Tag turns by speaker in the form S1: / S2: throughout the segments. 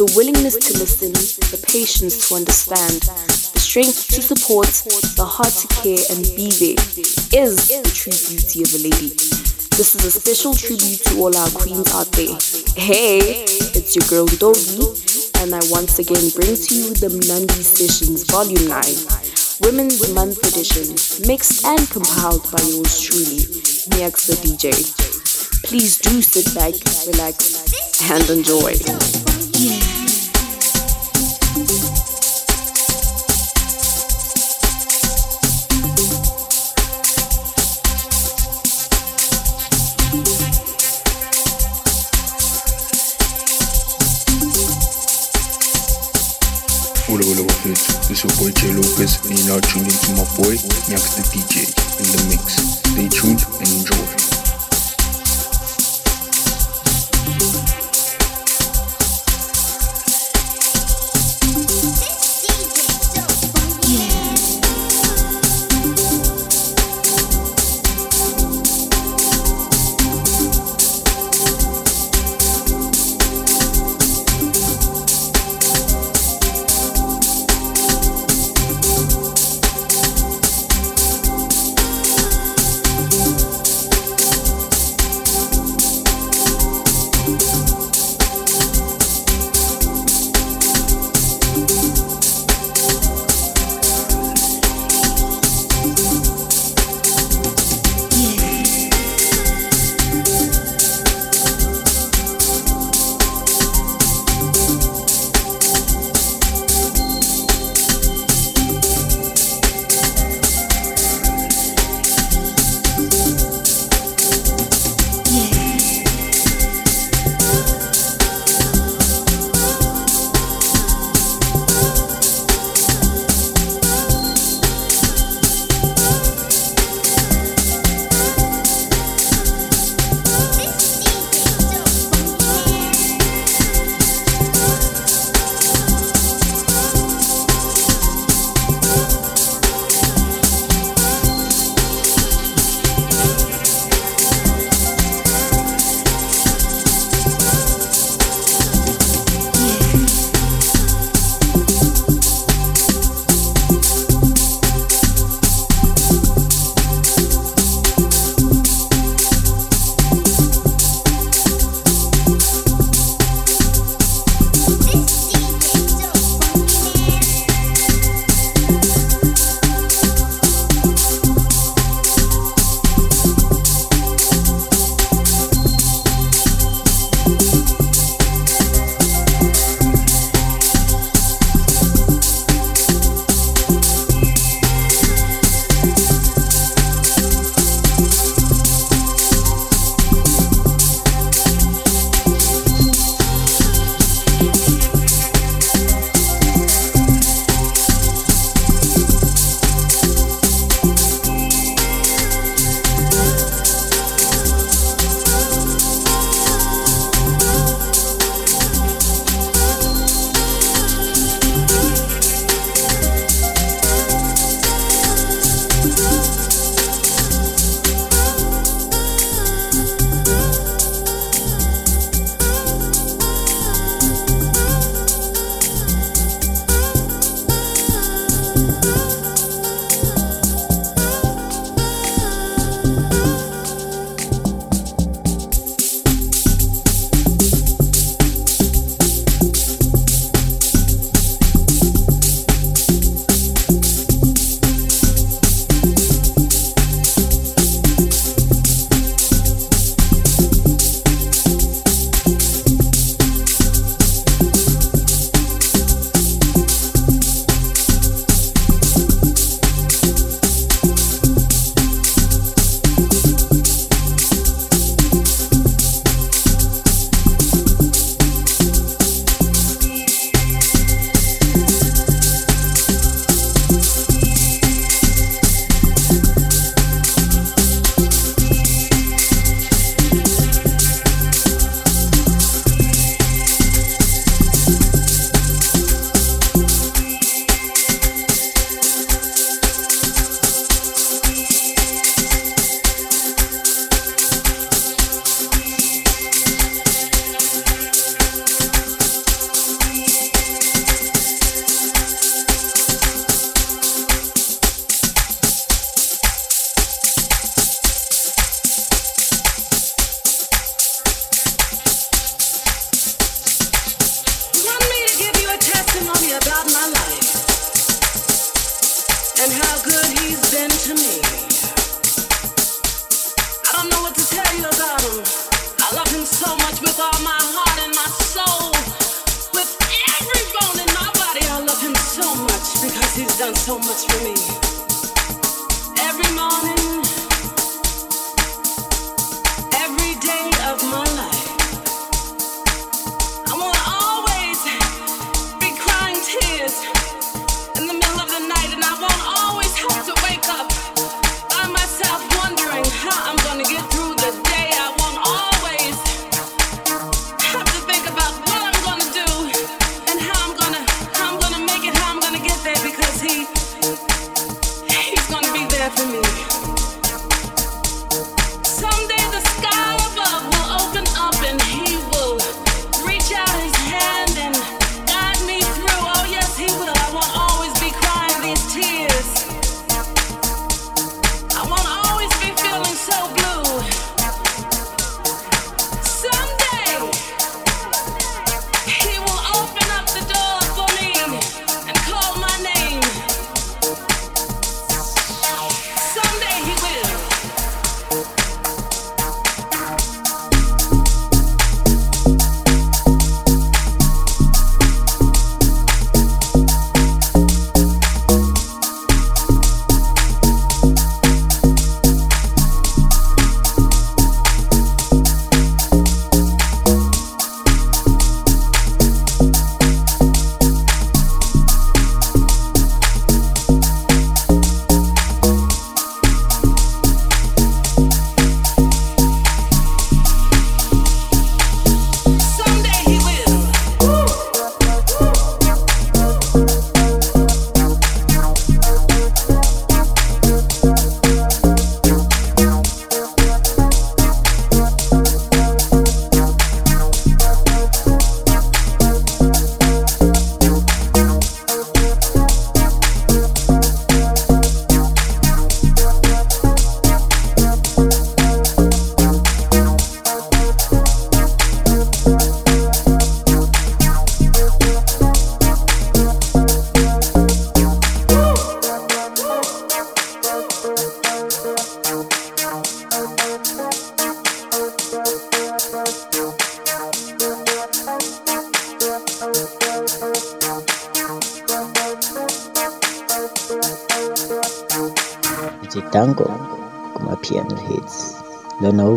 S1: The willingness to listen, the patience to understand, the strength to support, the heart to care and be there is the true beauty of a lady. This is a special tribute to all our queens out there. Hey, it's your girl Doggy, and I once again bring to you the Mnandi Sessions Volume 9, Women's Month Edition, mixed and compiled by yours truly, Niax the DJ. Please do sit back, relax, and enjoy.
S2: Lopez, and you're now tuned into my boy the DJ in the mix. Stay tuned and enjoy.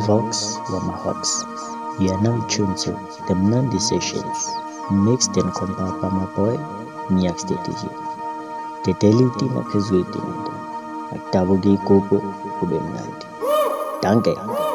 S3: Vox Wamahawks. You are now tuned to the Mnandi Sessions, mixed and compiled by my boy, Niak Strategy. The daily dinner is waiting. Aktabugi Kopo Ubemnandi. Danke.
S4: abaphuze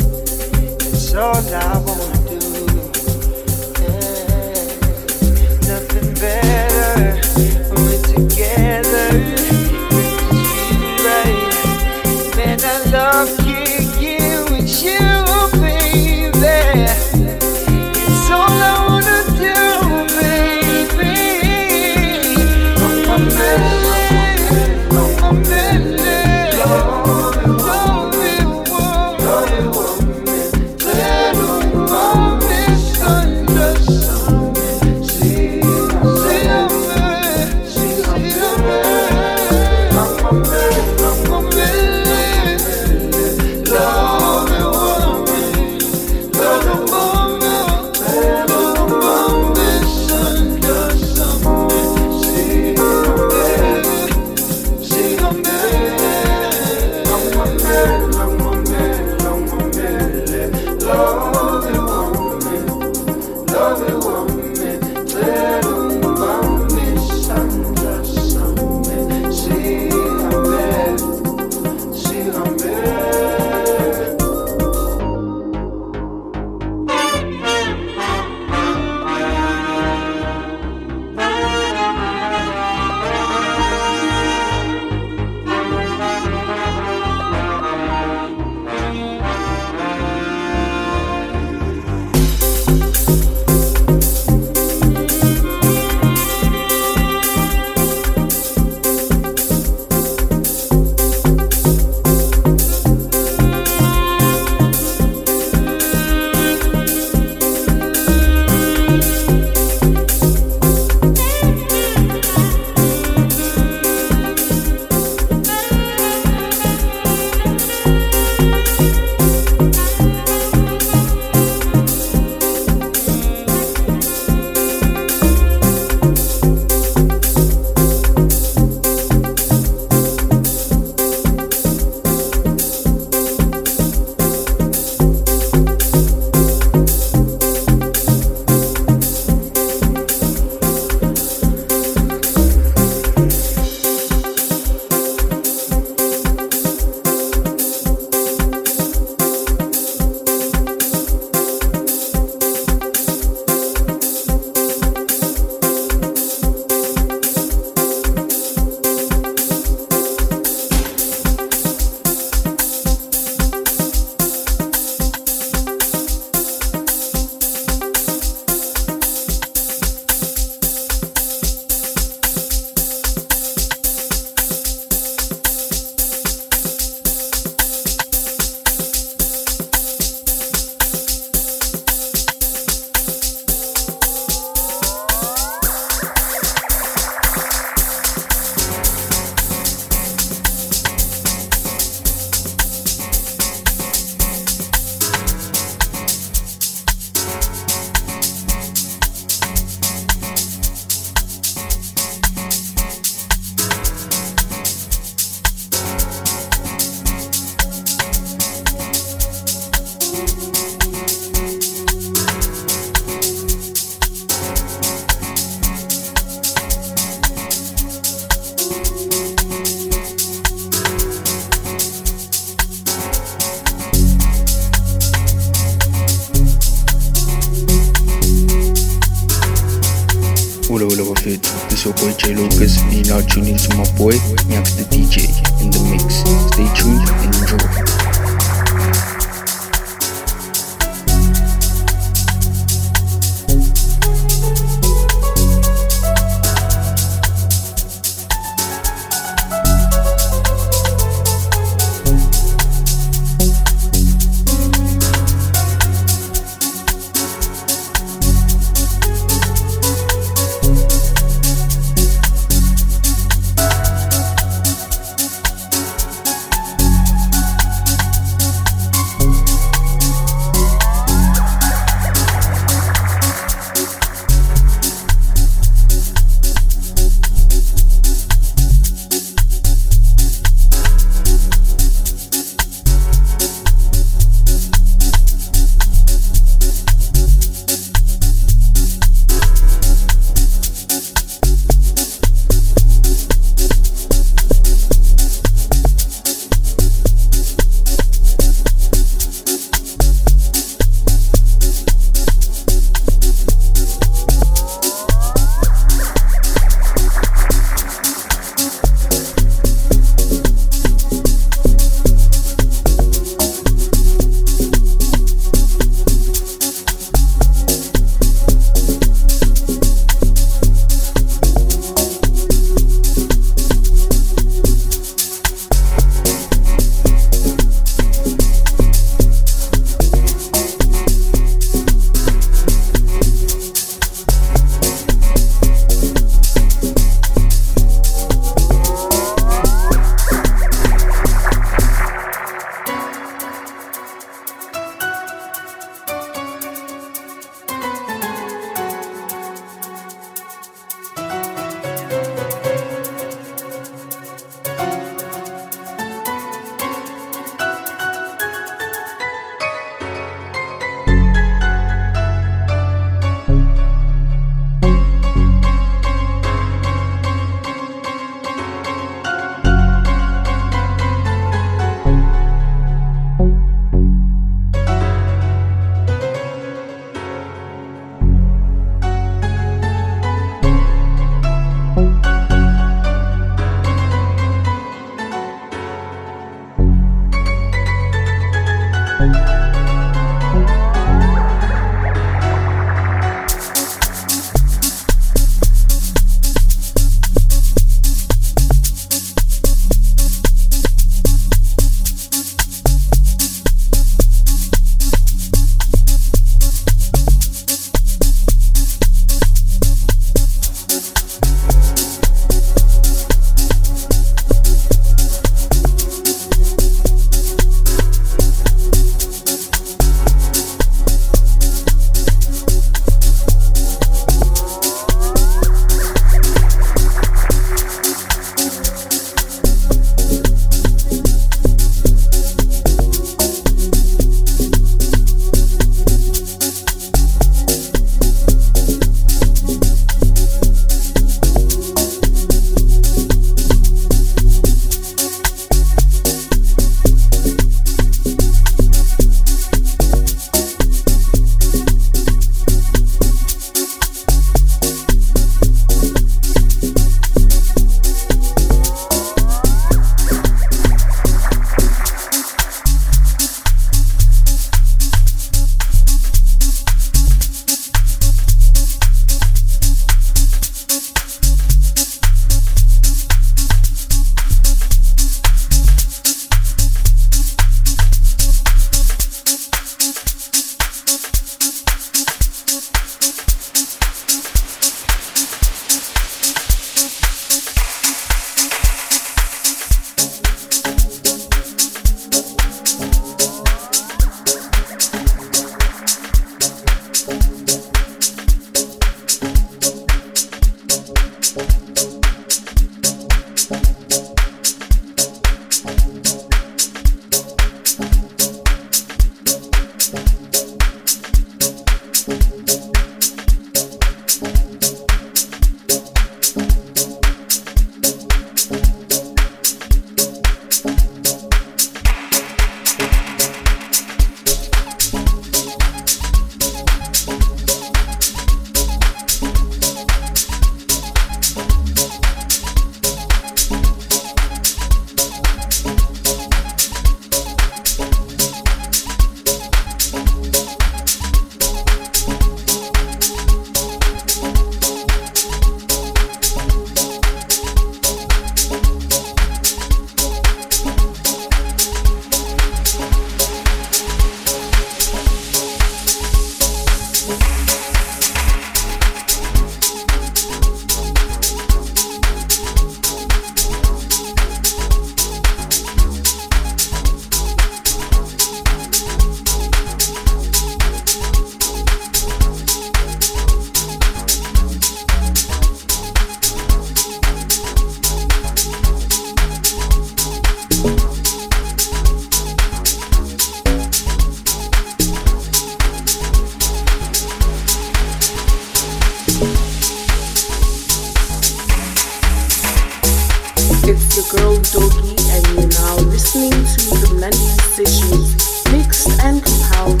S4: girl Doggy, and you're now listening to the Mnandi Sessions, mixed and compiled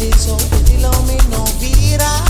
S4: sorriso, di no vira.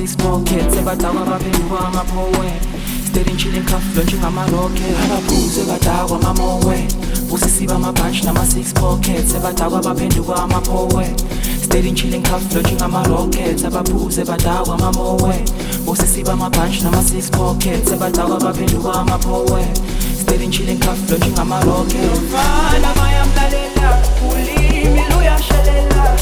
S4: Bamabhanshi nama-six pocket sebadakwa baphenduka amapowe steady chilling cuff launching ama-rocket abaphuze badakwa amamowe osisi bamabhanshi nama-six pocket sebadakwa baphenduka amapowe steady chilling cuff launching ama-rocket abaphuze badakwa amamowe osisi bamabhanshi nama-six pocket sebadakwa baphenduka amapowe steady chilling cuff launching ama-rocket
S5: mfana bayamlalela ulimi luyashelela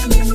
S1: Give me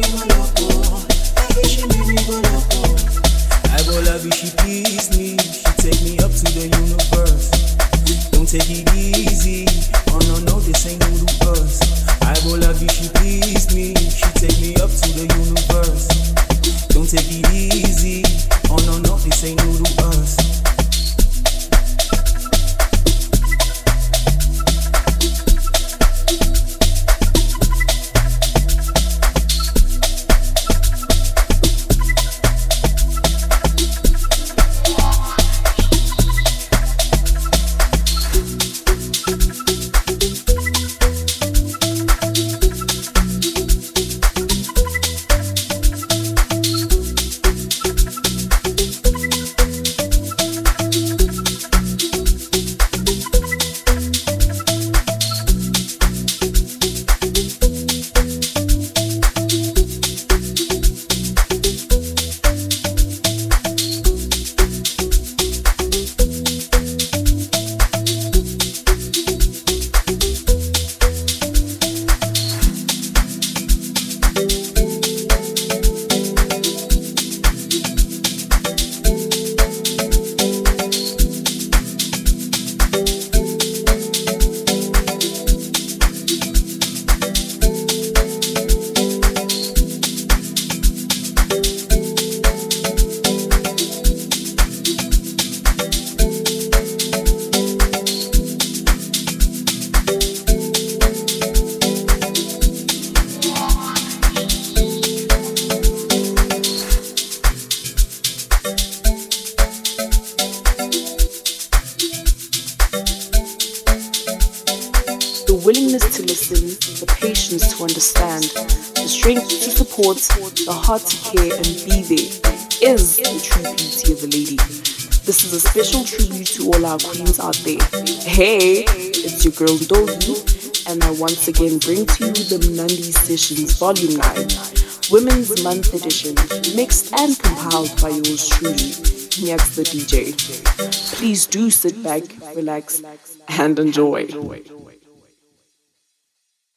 S1: girl Dogi, and I once again bring to you the Mnandi Sessions Volume 9, Women's Month Edition, mixed and compiled by yours truly, Niax the DJ. Please do sit back, relax, and enjoy.